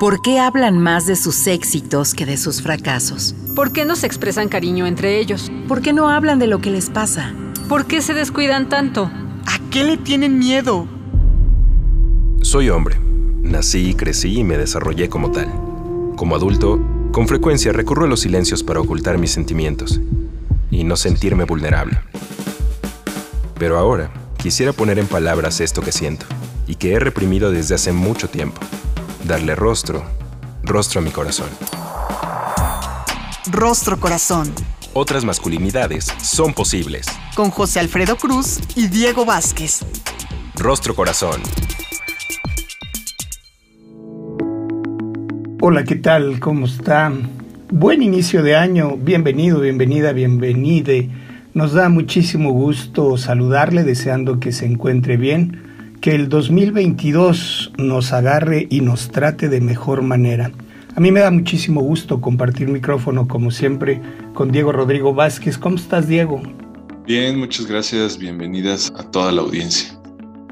¿Por qué hablan más de sus éxitos que de sus fracasos? ¿Por qué no se expresan cariño entre ellos? ¿Por qué no hablan de lo que les pasa? ¿Por qué se descuidan tanto? ¿A qué le tienen miedo? Soy hombre. Nací, crecí y me desarrollé como tal. Como adulto, con frecuencia recurro a los silencios para ocultar mis sentimientos y no sentirme vulnerable. Pero ahora quisiera poner en palabras esto que siento y que he reprimido desde hace mucho tiempo. Darle rostro, rostro a mi corazón. Rostro Corazón. Otras masculinidades son posibles. Con José Alfredo Cruz y Diego Vázquez. Rostro Corazón. Hola, ¿qué tal? ¿Cómo está? Buen inicio de año. Bienvenido, bienvenida, bienvenide. Nos da muchísimo gusto saludarle, deseando que se encuentre bien, que el 2022 nos agarre y nos trate de mejor manera. A mí me da muchísimo gusto compartir micrófono, como siempre, con Diego Rodrigo Vázquez. ¿Cómo estás, Diego? Bien, muchas gracias. Bienvenidas a toda la audiencia.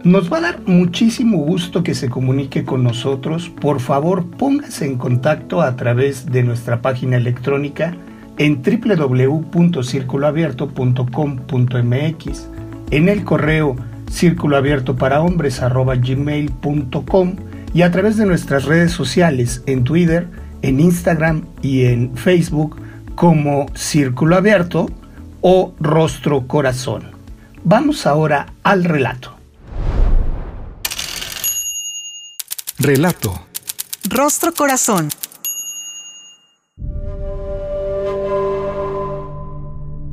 Nos va a dar muchísimo gusto que se comunique con nosotros. Por favor, póngase en contacto a través de nuestra página electrónica en www.circuloabierto.com.mx, en el correo círculoabierto para hombres gmail.com y a través de nuestras redes sociales en Twitter, en Instagram y en Facebook como Círculo Abierto o Rostro Corazón. Vamos ahora al relato. Relato. Rostro Corazón.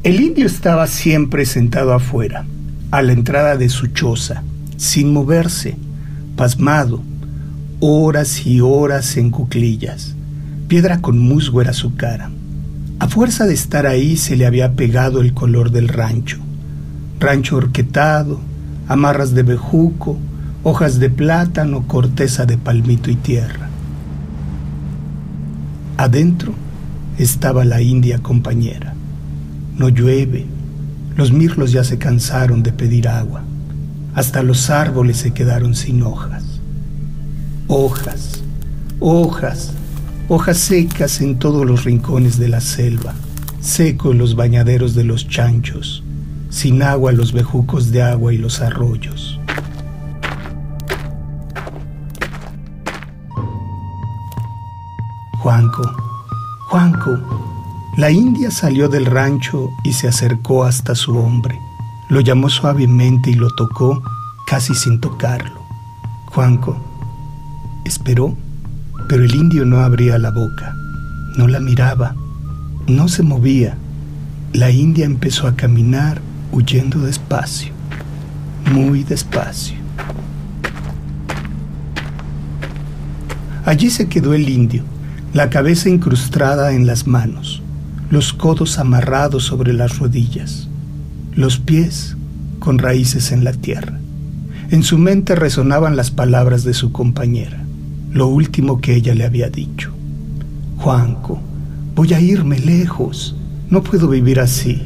El indio estaba siempre sentado afuera, a la entrada de su choza, sin moverse, pasmado, horas y horas en cuclillas. Piedra con musgo era su cara. A fuerza de estar ahí se le había pegado el color del rancho. Rancho orquetado, amarras de bejuco, hojas de plátano, corteza de palmito y tierra. Adentro estaba la india compañera. No llueve, los mirlos ya se cansaron de pedir agua, hasta los árboles se quedaron sin hojas. Hojas, hojas, hojas secas en todos los rincones de la selva, secos los bañaderos de los chanchos, sin agua los bejucos de agua y los arroyos. Juanco, Juanco. La india salió del rancho y se acercó hasta su hombre. Lo llamó suavemente y lo tocó casi sin tocarlo. Juanco esperó, pero el indio no abría la boca, no la miraba, no se movía. La india empezó a caminar huyendo despacio, muy despacio. Allí se quedó el indio la cabeza incrustada en las manos, los codos amarrados sobre las rodillas, los pies con raíces en la tierra. En su mente resonaban las palabras de su compañera, lo último que ella le había dicho. Juanco, voy a irme lejos, no puedo vivir así.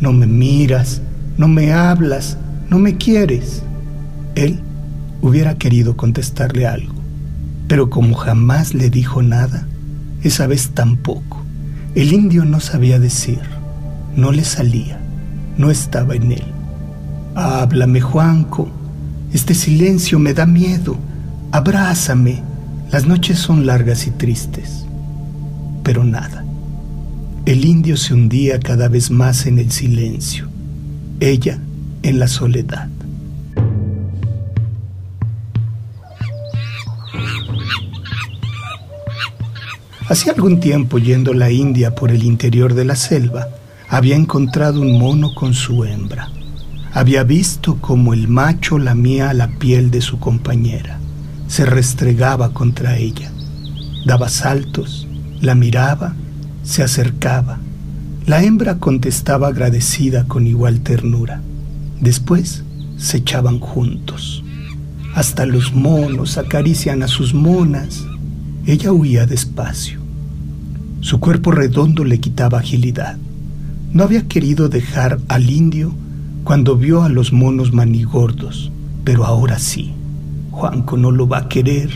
No me miras, no me hablas, no me quieres. Él hubiera querido contestarle algo, pero como jamás le dijo nada, esa vez tampoco. El indio no sabía decir, no le salía, no estaba en él. Háblame, Juanco, este silencio me da miedo, abrázame, las noches son largas y tristes. Pero nada. El indio se hundía cada vez más en el silencio, ella en la soledad. Hacía algún tiempo, yendo la India por el interior de la selva, había encontrado un mono con su hembra. Había visto cómo el macho lamía la piel de su compañera, se restregaba contra ella, daba saltos, la miraba, se acercaba. La hembra contestaba agradecida con igual ternura. Después se echaban juntos. Hasta los monos acarician a sus monas ella huía despacio. Su cuerpo redondo le quitaba agilidad. No había querido dejar al indio cuando vio a los monos manigordos, pero ahora sí. Juanco no lo va a querer.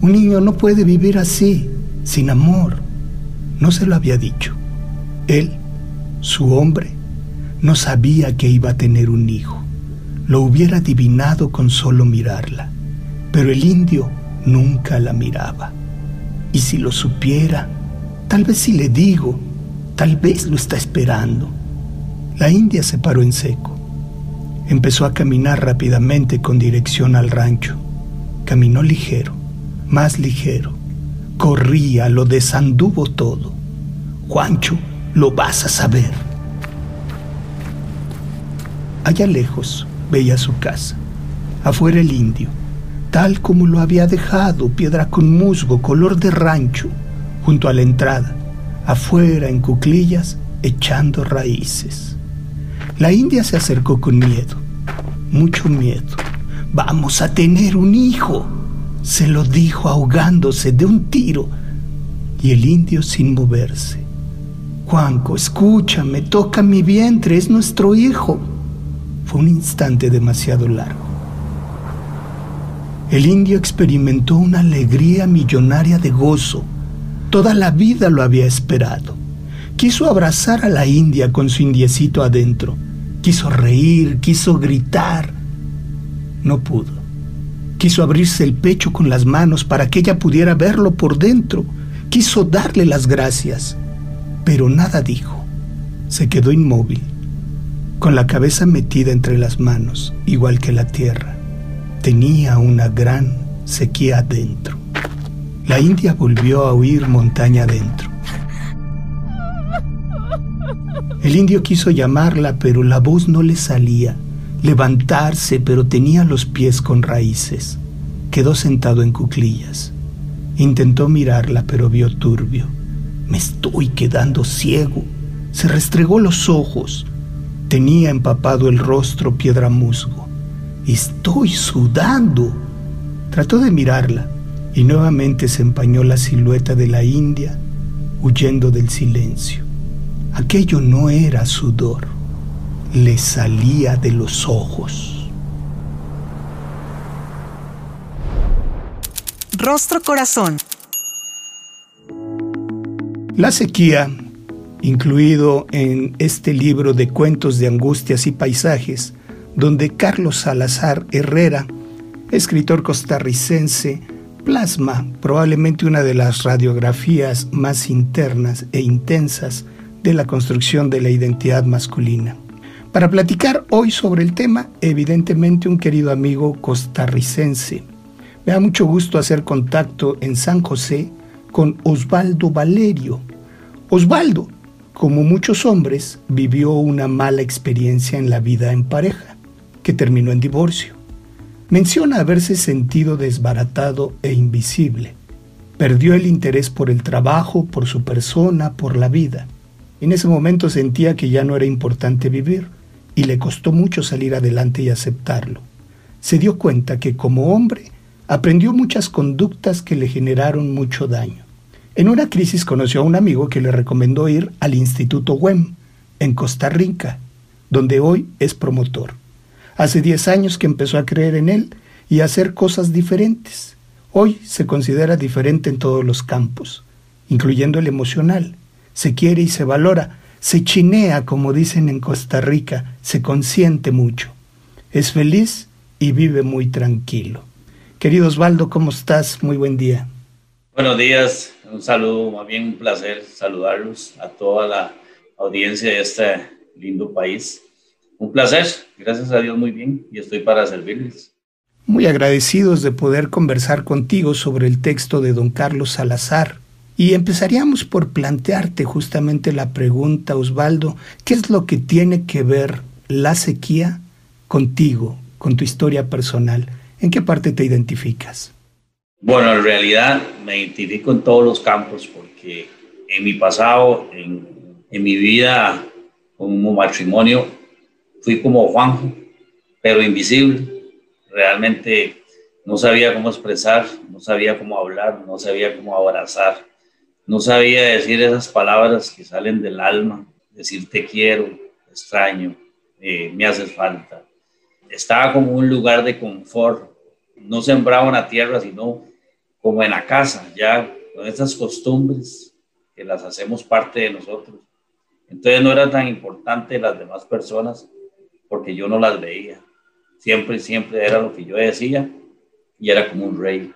Un niño no puede vivir así, sin amor. No se lo había dicho. Él, su hombre, no sabía que iba a tener un hijo. Lo hubiera adivinado con solo mirarla. Pero el indio nunca la miraba. Y si lo supiera, tal vez si le digo, tal vez lo está esperando. La india se paró en seco. Empezó a caminar rápidamente con dirección al rancho. Caminó ligero, más ligero. Corría, lo desanduvo todo. Juancho, lo vas a saber. Allá lejos veía su casa. Afuera el indio, tal como lo había dejado, piedra con musgo, color de rancho, junto a la entrada, afuera en cuclillas, echando raíces. La india se acercó con miedo, mucho miedo. Vamos a tener un hijo, se lo dijo ahogándose de un tiro, y el indio sin moverse. Juanco, escúchame, toca mi vientre, es nuestro hijo. Fue un instante demasiado largo. El indio experimentó una alegría millonaria de gozo. Toda la vida lo había esperado. Quiso abrazar a la india con su indiecito adentro. Quiso reír, quiso gritar. No pudo. Quiso abrirse el pecho con las manos para que ella pudiera verlo por dentro. Quiso darle las gracias, pero nada dijo. Se quedó inmóvil, con la cabeza metida entre las manos, igual que la tierra tenía una gran sequía adentro. La India volvió a huir montaña adentro. El indio quiso llamarla, pero la voz no le salía. Levantarse, pero tenía los pies con raíces. Quedó sentado en cuclillas. Intentó mirarla, pero vio turbio. Me estoy quedando ciego. Se restregó los ojos. Tenía empapado el rostro piedra musgo. Estoy sudando. Trató de mirarla y nuevamente se empañó la silueta de la India huyendo del silencio. Aquello no era sudor, le salía de los ojos. Rostro Corazón. La sequía, incluido en este libro de cuentos de angustias y paisajes, donde Carlos Salazar Herrera, escritor costarricense, plasma probablemente una de las radiografías más internas e intensas de la construcción de la identidad masculina. Para platicar hoy sobre el tema, evidentemente un querido amigo costarricense. Me da mucho gusto hacer contacto en San José con Osvaldo Valerio. Osvaldo, como muchos hombres, vivió una mala experiencia en la vida en pareja que terminó en divorcio. Menciona haberse sentido desbaratado e invisible. Perdió el interés por el trabajo, por su persona, por la vida. En ese momento sentía que ya no era importante vivir y le costó mucho salir adelante y aceptarlo. Se dio cuenta que como hombre aprendió muchas conductas que le generaron mucho daño. En una crisis conoció a un amigo que le recomendó ir al Instituto WEM, en Costa Rica, donde hoy es promotor. Hace 10 años que empezó a creer en él y a hacer cosas diferentes. Hoy se considera diferente en todos los campos, incluyendo el emocional. Se quiere y se valora, se chinea, como dicen en Costa Rica, se consiente mucho. Es feliz y vive muy tranquilo. Querido Osvaldo, ¿cómo estás? Muy buen día. Buenos días, un saludo, más bien un placer saludarlos a toda la audiencia de este lindo país. Un placer, gracias a Dios muy bien y estoy para servirles. Muy agradecidos de poder conversar contigo sobre el texto de don Carlos Salazar. Y empezaríamos por plantearte justamente la pregunta, Osvaldo, ¿qué es lo que tiene que ver la sequía contigo, con tu historia personal? ¿En qué parte te identificas? Bueno, en realidad me identifico en todos los campos porque en mi pasado, en, en mi vida como matrimonio, fui como Juanjo, pero invisible. Realmente no sabía cómo expresar, no sabía cómo hablar, no sabía cómo abrazar, no sabía decir esas palabras que salen del alma, decir te quiero, extraño, eh, me haces falta. Estaba como un lugar de confort, no sembraba una tierra, sino como en la casa, ya con estas costumbres que las hacemos parte de nosotros. Entonces no era tan importante las demás personas porque yo no las veía. Siempre, siempre era lo que yo decía y era como un rey.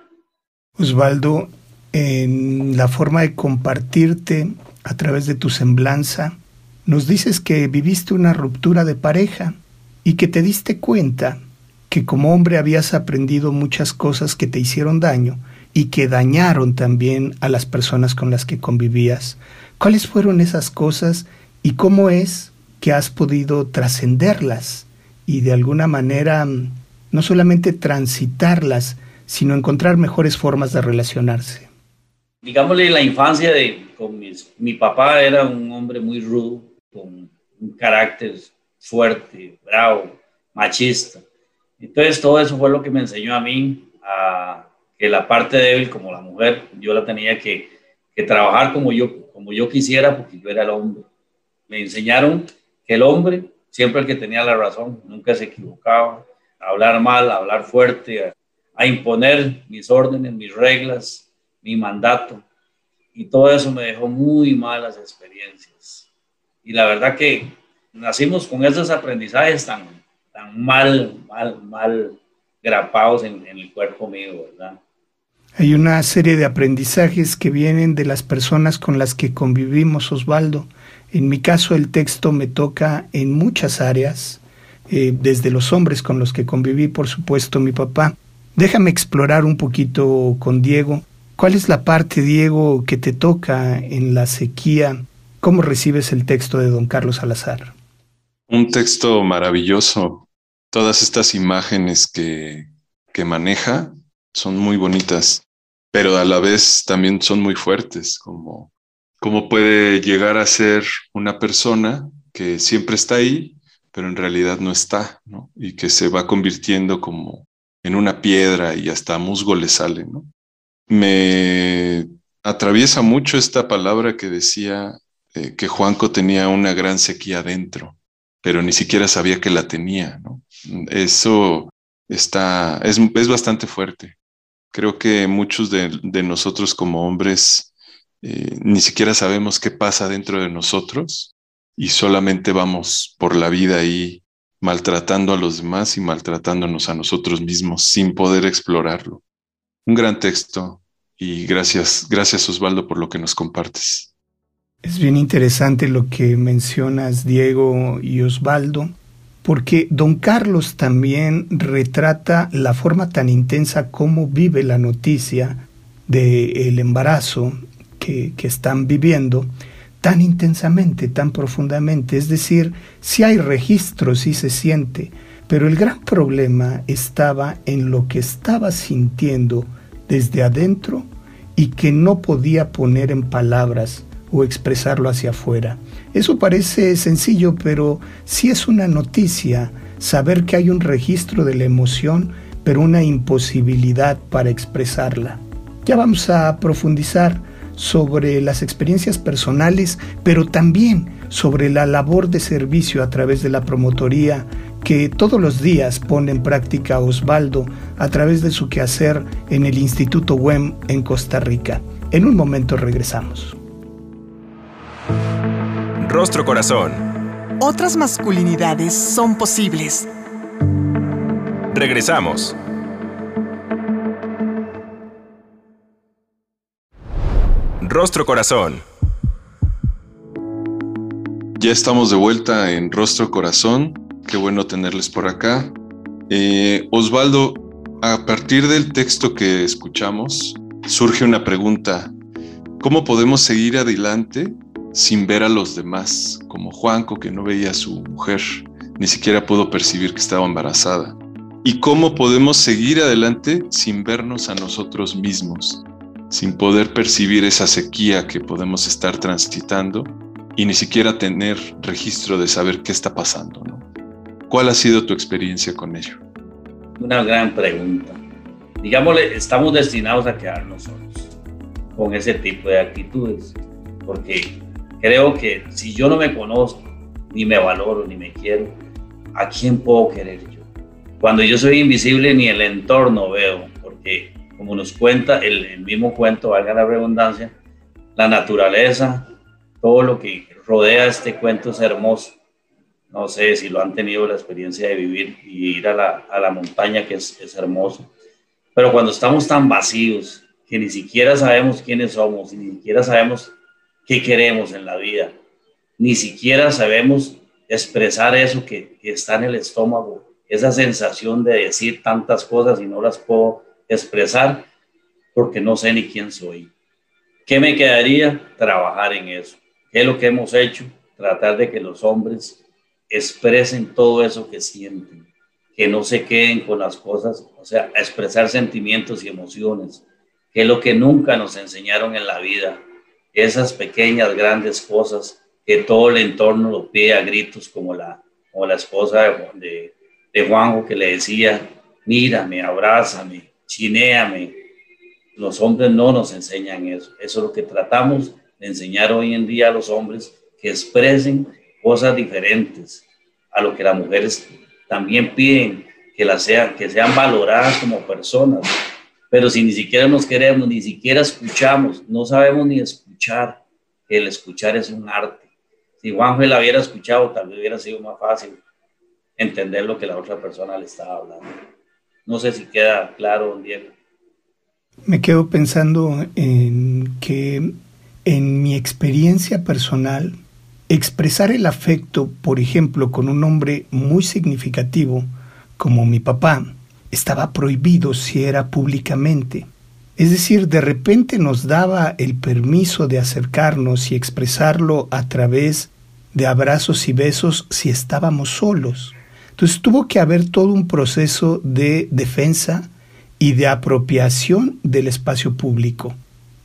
Osvaldo, en la forma de compartirte a través de tu semblanza, nos dices que viviste una ruptura de pareja y que te diste cuenta que como hombre habías aprendido muchas cosas que te hicieron daño y que dañaron también a las personas con las que convivías. ¿Cuáles fueron esas cosas y cómo es que has podido trascenderlas y de alguna manera no solamente transitarlas, sino encontrar mejores formas de relacionarse? Digámosle, la infancia de con mi papá era un hombre muy rudo, con un carácter fuerte, bravo, machista. Entonces todo eso fue lo que me enseñó a mí a que la parte débil como la mujer yo la tenía que, que trabajar como yo, como yo quisiera porque yo era el hombre. Me enseñaron que el hombre siempre el que tenía la razón, nunca se equivocaba, a hablar mal, a hablar fuerte, a imponer mis órdenes, mis reglas, mi mandato. Y todo eso me dejó muy malas experiencias. Y la verdad que nacimos con esos aprendizajes tan, tan mal, mal, mal grapados en, en el cuerpo mío, ¿verdad? Hay una serie de aprendizajes que vienen de las personas con las que convivimos, Osvaldo. En mi caso el texto me toca en muchas áreas, eh, desde los hombres con los que conviví, por supuesto, mi papá. Déjame explorar un poquito con Diego. ¿Cuál es la parte, Diego, que te toca en la sequía? ¿Cómo recibes el texto de don Carlos Salazar? Un texto maravilloso. Todas estas imágenes que, que maneja son muy bonitas, pero a la vez también son muy fuertes, como cómo puede llegar a ser una persona que siempre está ahí, pero en realidad no está, ¿no? Y que se va convirtiendo como en una piedra y hasta musgo le sale, ¿no? Me atraviesa mucho esta palabra que decía eh, que Juanco tenía una gran sequía dentro, pero ni siquiera sabía que la tenía, ¿no? Eso está, es, es bastante fuerte. Creo que muchos de, de nosotros como hombres eh, ni siquiera sabemos qué pasa dentro de nosotros y solamente vamos por la vida ahí maltratando a los demás y maltratándonos a nosotros mismos sin poder explorarlo. Un gran texto y gracias, gracias Osvaldo por lo que nos compartes. Es bien interesante lo que mencionas, Diego y Osvaldo, porque don Carlos también retrata la forma tan intensa como vive la noticia del embarazo que, están viviendo tan intensamente, tan profundamente. Es decir, si hay registros, sí se siente, pero el gran problema estaba en lo que estaba sintiendo desde adentro y que no podía poner en palabras o expresarlo hacia afuera. Eso parece sencillo, pero sí es una noticia saber que hay un registro de la emoción, pero una imposibilidad para expresarla. Ya vamos a profundizar sobre las experiencias personales, pero también sobre la labor de servicio a través de la promotoría que todos los días pone en práctica Osvaldo a través de su quehacer en el Instituto WEM en Costa Rica. En un momento regresamos. Rostro Corazón. Otras masculinidades son posibles. Regresamos. Rostro Corazón. Ya estamos de vuelta en Rostro Corazón. Qué bueno tenerles por acá. Eh, Osvaldo, a partir del texto que escuchamos, surge una pregunta. ¿Cómo podemos seguir adelante sin ver a los demás? Como Juanco, que no veía a su mujer, ni siquiera pudo percibir que estaba embarazada. ¿Y cómo podemos seguir adelante sin vernos a nosotros mismos? Sin poder percibir esa sequía que podemos estar transitando y ni siquiera tener registro de saber qué está pasando. ¿no? ¿Cuál ha sido tu experiencia con ello? Una gran pregunta. Digámosle, estamos destinados a quedarnos solos con ese tipo de actitudes, porque creo que si yo no me conozco, ni me valoro, ni me quiero, ¿a quién puedo querer yo? Cuando yo soy invisible, ni el entorno veo, porque como nos cuenta el, mismo cuento, valga la redundancia, la naturaleza, todo lo que rodea este cuento es hermoso. No sé si lo han tenido la experiencia de vivir y ir a la, a la montaña, que es, es hermoso. Pero cuando estamos tan vacíos, que ni siquiera sabemos quiénes somos, ni siquiera sabemos qué queremos en la vida, ni siquiera sabemos expresar eso que, que está en el estómago, esa sensación de decir tantas cosas y no las puedo expresar porque no sé ni quién soy. ¿Qué me quedaría? Trabajar en eso. ¿Qué es lo que hemos hecho? Tratar de que los hombres expresen todo eso que sienten, que no se queden con las cosas, o sea, expresar sentimientos y emociones, que es lo que nunca nos enseñaron en la vida, esas pequeñas, grandes cosas que todo el entorno lo pide a gritos, como la, como la esposa de, de Juanjo que le decía, mírame, abrázame, chinéame. Los hombres no nos enseñan eso. Eso es lo que tratamos de enseñar hoy en día a los hombres, que expresen cosas diferentes a lo que las mujeres también piden, que, las sean, que sean valoradas como personas. Pero si ni siquiera nos queremos, ni siquiera escuchamos, no sabemos ni escuchar, el escuchar es un arte. Si Juanjo la hubiera escuchado, tal vez hubiera sido más fácil entender lo que la otra persona le estaba hablando. No sé si queda claro, Diego. Me quedo pensando en que en mi experiencia personal, expresar el afecto, por ejemplo, con un hombre muy significativo como mi papá, estaba prohibido si era públicamente. Es decir, de repente nos daba el permiso de acercarnos y expresarlo a través de abrazos y besos si estábamos solos. Entonces tuvo que haber todo un proceso de defensa y de apropiación del espacio público,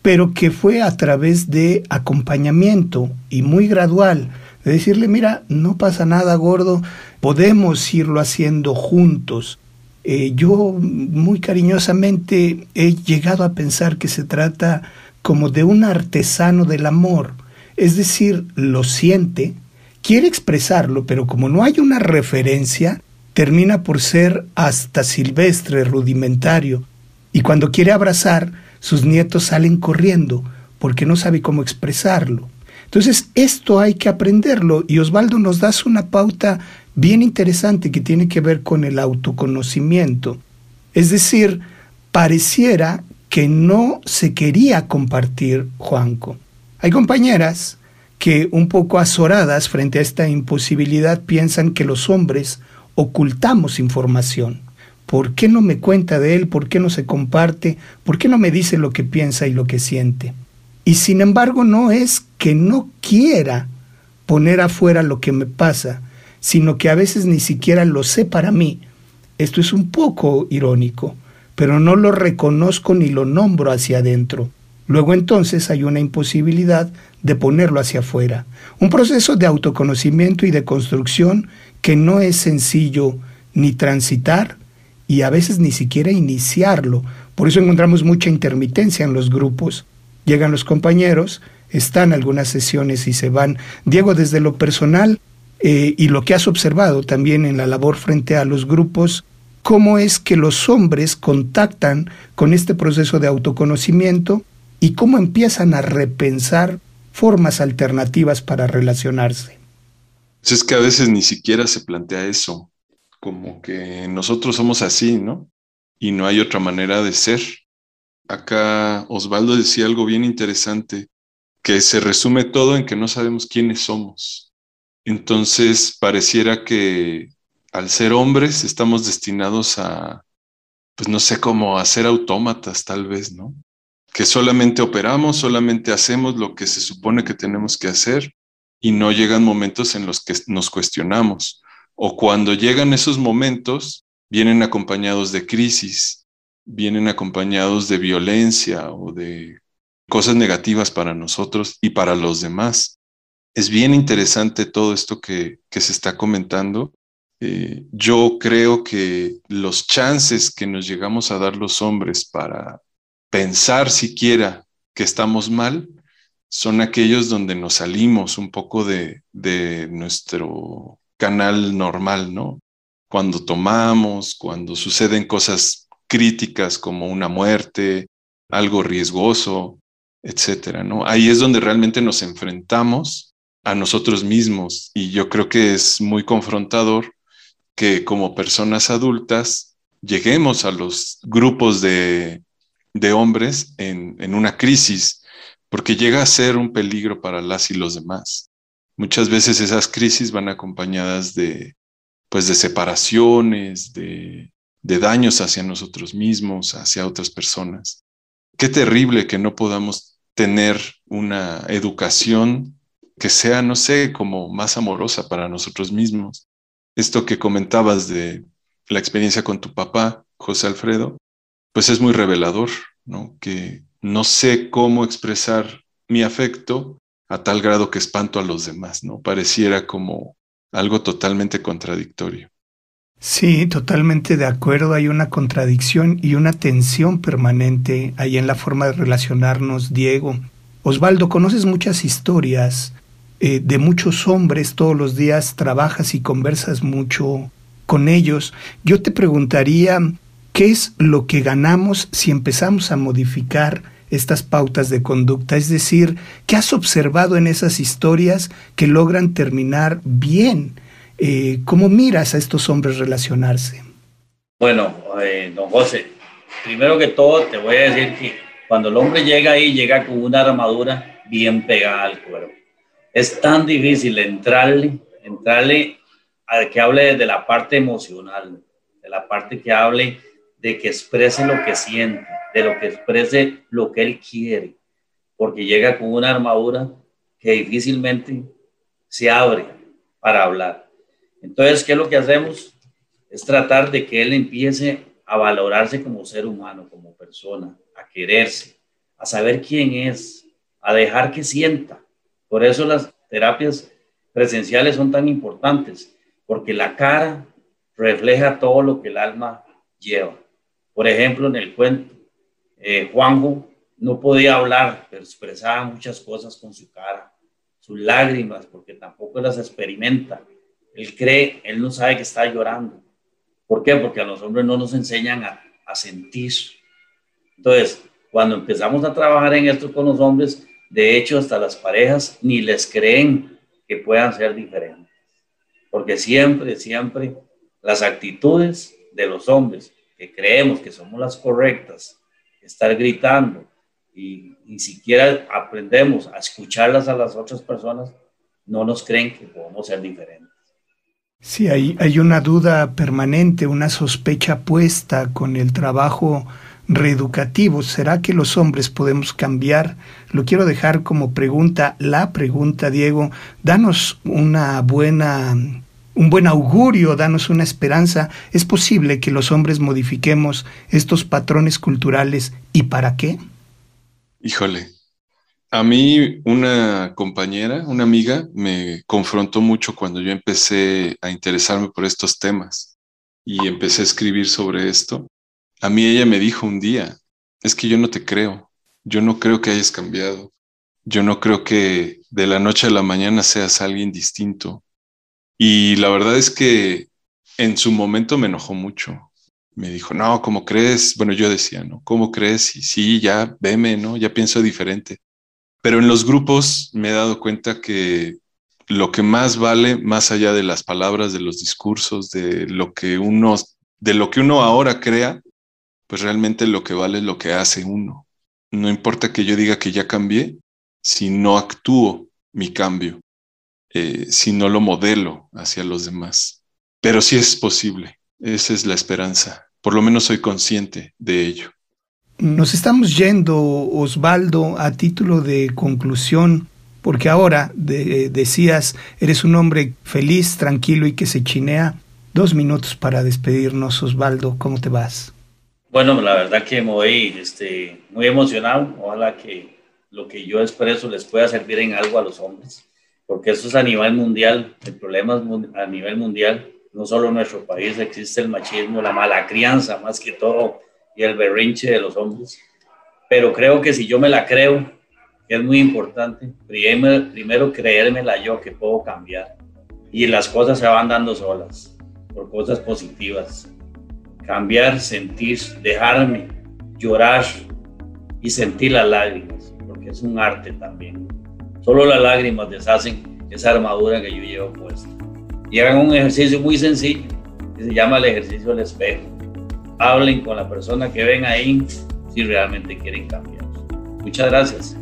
pero que fue a través de acompañamiento y muy gradual, de decirle, mira, no pasa nada gordo, podemos irlo haciendo juntos. Eh, yo muy cariñosamente he llegado a pensar que se trata como de un artesano del amor, es decir, lo siente, quiere expresarlo, pero como no hay una referencia, termina por ser hasta silvestre, rudimentario, y cuando quiere abrazar, sus nietos salen corriendo porque no sabe cómo expresarlo. Entonces, esto hay que aprenderlo y Osvaldo nos da una pauta bien interesante que tiene que ver con el autoconocimiento. Es decir, pareciera que no se quería compartir Juanco. Hay compañeras que un poco azoradas frente a esta imposibilidad piensan que los hombres ocultamos información. ¿Por qué no me cuenta de él? ¿Por qué no se comparte? ¿Por qué no me dice lo que piensa y lo que siente? Y sin embargo no es que no quiera poner afuera lo que me pasa, sino que a veces ni siquiera lo sé para mí. Esto es un poco irónico, pero no lo reconozco ni lo nombro hacia adentro. Luego entonces hay una imposibilidad de ponerlo hacia afuera. Un proceso de autoconocimiento y de construcción que no es sencillo ni transitar y a veces ni siquiera iniciarlo. Por eso encontramos mucha intermitencia en los grupos. Llegan los compañeros, están algunas sesiones y se van. Diego, desde lo personal eh, y lo que has observado también en la labor frente a los grupos, ¿cómo es que los hombres contactan con este proceso de autoconocimiento y cómo empiezan a repensar formas alternativas para relacionarse. Es que a veces ni siquiera se plantea eso, como que nosotros somos así, ¿no? Y no hay otra manera de ser. Acá Osvaldo decía algo bien interesante, que se resume todo en que no sabemos quiénes somos. Entonces pareciera que al ser hombres estamos destinados a, pues no sé cómo, a ser autómatas tal vez, ¿no? Que solamente operamos, solamente hacemos lo que se supone que tenemos que hacer y no llegan momentos en los que nos cuestionamos. O cuando llegan esos momentos, vienen acompañados de crisis, vienen acompañados de violencia o de cosas negativas para nosotros y para los demás. Es bien interesante todo esto que, se está comentando. Eh, yo creo que los chances que nos llegamos a dar los hombres para pensar siquiera que estamos mal son aquellos donde nos salimos un poco de, nuestro canal normal, ¿no? Cuando tomamos, cuando suceden cosas críticas como una muerte, algo riesgoso, etcétera, ¿no? Ahí es donde realmente nos enfrentamos a nosotros mismos y yo creo que es muy confrontador que como personas adultas lleguemos a los grupos de, hombres en, en una crisis, porque llega a ser un peligro para las y los demás. Muchas veces esas crisis van acompañadas de, pues, de separaciones, de, de daños hacia nosotros mismos, hacia otras personas. Qué terrible que no podamos tener una educación que sea, no sé, como más amorosa para nosotros mismos. Esto que comentabas de la experiencia con tu papá, José Alfredo, pues es muy revelador, ¿no? Que no sé cómo expresar mi afecto a tal grado que espanto a los demás, ¿no? Pareciera como algo totalmente contradictorio. Sí, totalmente de acuerdo. Hay una contradicción y una tensión permanente ahí en la forma de relacionarnos, Diego. Osvaldo, conoces muchas historias eh, de muchos hombres, todos los días trabajas y conversas mucho con ellos. Yo te preguntaría, ¿qué es lo que ganamos si empezamos a modificar estas pautas de conducta? Es decir, ¿qué has observado en esas historias que logran terminar bien? Eh, ¿Cómo miras a estos hombres relacionarse? Bueno, eh, don José, primero que todo te voy a decir que cuando el hombre llega ahí, llega con una armadura bien pegada al cuerpo. Es tan difícil entrarle, entrarle a que hable de la parte emocional, de la parte que hable de que exprese lo que siente, de lo que exprese lo que él quiere, porque llega con una armadura que difícilmente se abre para hablar. Entonces, ¿qué es lo que hacemos? Es tratar de que él empiece a valorarse como ser humano, como persona, a quererse, a saber quién es, a dejar que sienta. Por eso las terapias presenciales son tan importantes, porque la cara refleja todo lo que el alma lleva. Por ejemplo, en el cuento, eh, Juanjo no podía hablar, pero expresaba muchas cosas con su cara, sus lágrimas, porque tampoco las experimenta él cree, él no sabe que está llorando. ¿Por qué? Porque a los hombres no nos enseñan a, sentir. Entonces, cuando empezamos a trabajar en esto con los hombres, de hecho, hasta las parejas ni les creen que puedan ser diferentes. Porque siempre, siempre las actitudes de los hombres que creemos que somos las correctas, estar gritando y ni siquiera aprendemos a escucharlas a las otras personas, no nos creen que podemos ser diferentes. Sí, hay, hay una duda permanente, una sospecha puesta con el trabajo reeducativo. ¿Será que los hombres podemos cambiar? Lo quiero dejar como pregunta, la pregunta, Diego. Danos una buena, un buen augurio, danos una esperanza. ¿Es posible que los hombres modifiquemos estos patrones culturales y para qué? Híjole, a mí una compañera, una amiga, me confrontó mucho cuando yo empecé a interesarme por estos temas y empecé a escribir sobre esto. A mí ella me dijo un día, es que yo no te creo, yo no creo que hayas cambiado, yo no creo que de la noche a la mañana seas alguien distinto. Y la verdad es que en su momento me enojó mucho. Me dijo, no, ¿cómo crees? Bueno, yo decía, ¿no? ¿Cómo crees? Y sí, ya, veme, ¿no? Ya pienso diferente. Pero en los grupos me he dado cuenta que lo que más vale, más allá de las palabras, de los discursos, de lo que uno, de lo que uno ahora crea, pues realmente lo que vale es lo que hace uno. No importa que yo diga que ya cambié, si no actúo mi cambio, eh, si no lo modelo hacia los demás. Pero sí es posible, esa es la esperanza. Por lo menos soy consciente de ello. Nos estamos yendo, Osvaldo, a título de conclusión, porque ahora decías, eres un hombre feliz, tranquilo y que se chinea. Dos minutos para despedirnos, Osvaldo, ¿cómo te vas? Bueno, la verdad que me voy este, muy emocionado. Ojalá que lo que yo expreso les pueda servir en algo a los hombres, porque eso es a nivel mundial, el problema es a nivel mundial, no solo en nuestro país existe el machismo, la mala crianza, más que todo y el berrinche de los hombres. Pero creo que si yo me la creo, es muy importante, primero, primero creérmela yo que puedo cambiar. Y las cosas se van dando solas, por cosas positivas. cambiar, sentir, dejarme llorar y sentir las lágrimas, porque es un arte también. Solo las lágrimas deshacen esa armadura que yo llevo puesta. Y hagan un ejercicio muy sencillo que se llama el ejercicio del espejo. Hablen con la persona que ven ahí si realmente quieren cambiar. Muchas gracias.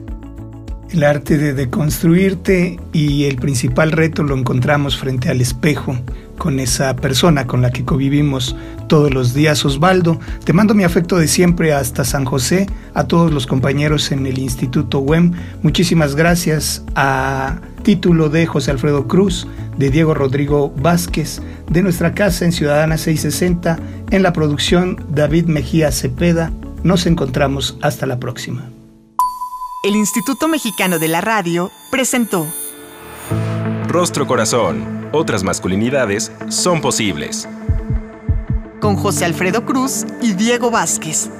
El arte de deconstruirte y el principal reto lo encontramos frente al espejo con esa persona con la que convivimos todos los días. Osvaldo, te mando mi afecto de siempre hasta San José, a todos los compañeros en el Instituto WEM. Muchísimas gracias a título de José Alfredo Cruz, de Diego Rodrigo Vázquez, de nuestra casa en Ciudadana 660, en la producción David Mejía Cepeda. Nos encontramos hasta la próxima. El Instituto Mexicano de la Radio presentó Rostro Corazón. Otras masculinidades son posibles. Con José Alfredo Cruz y Diego Vázquez.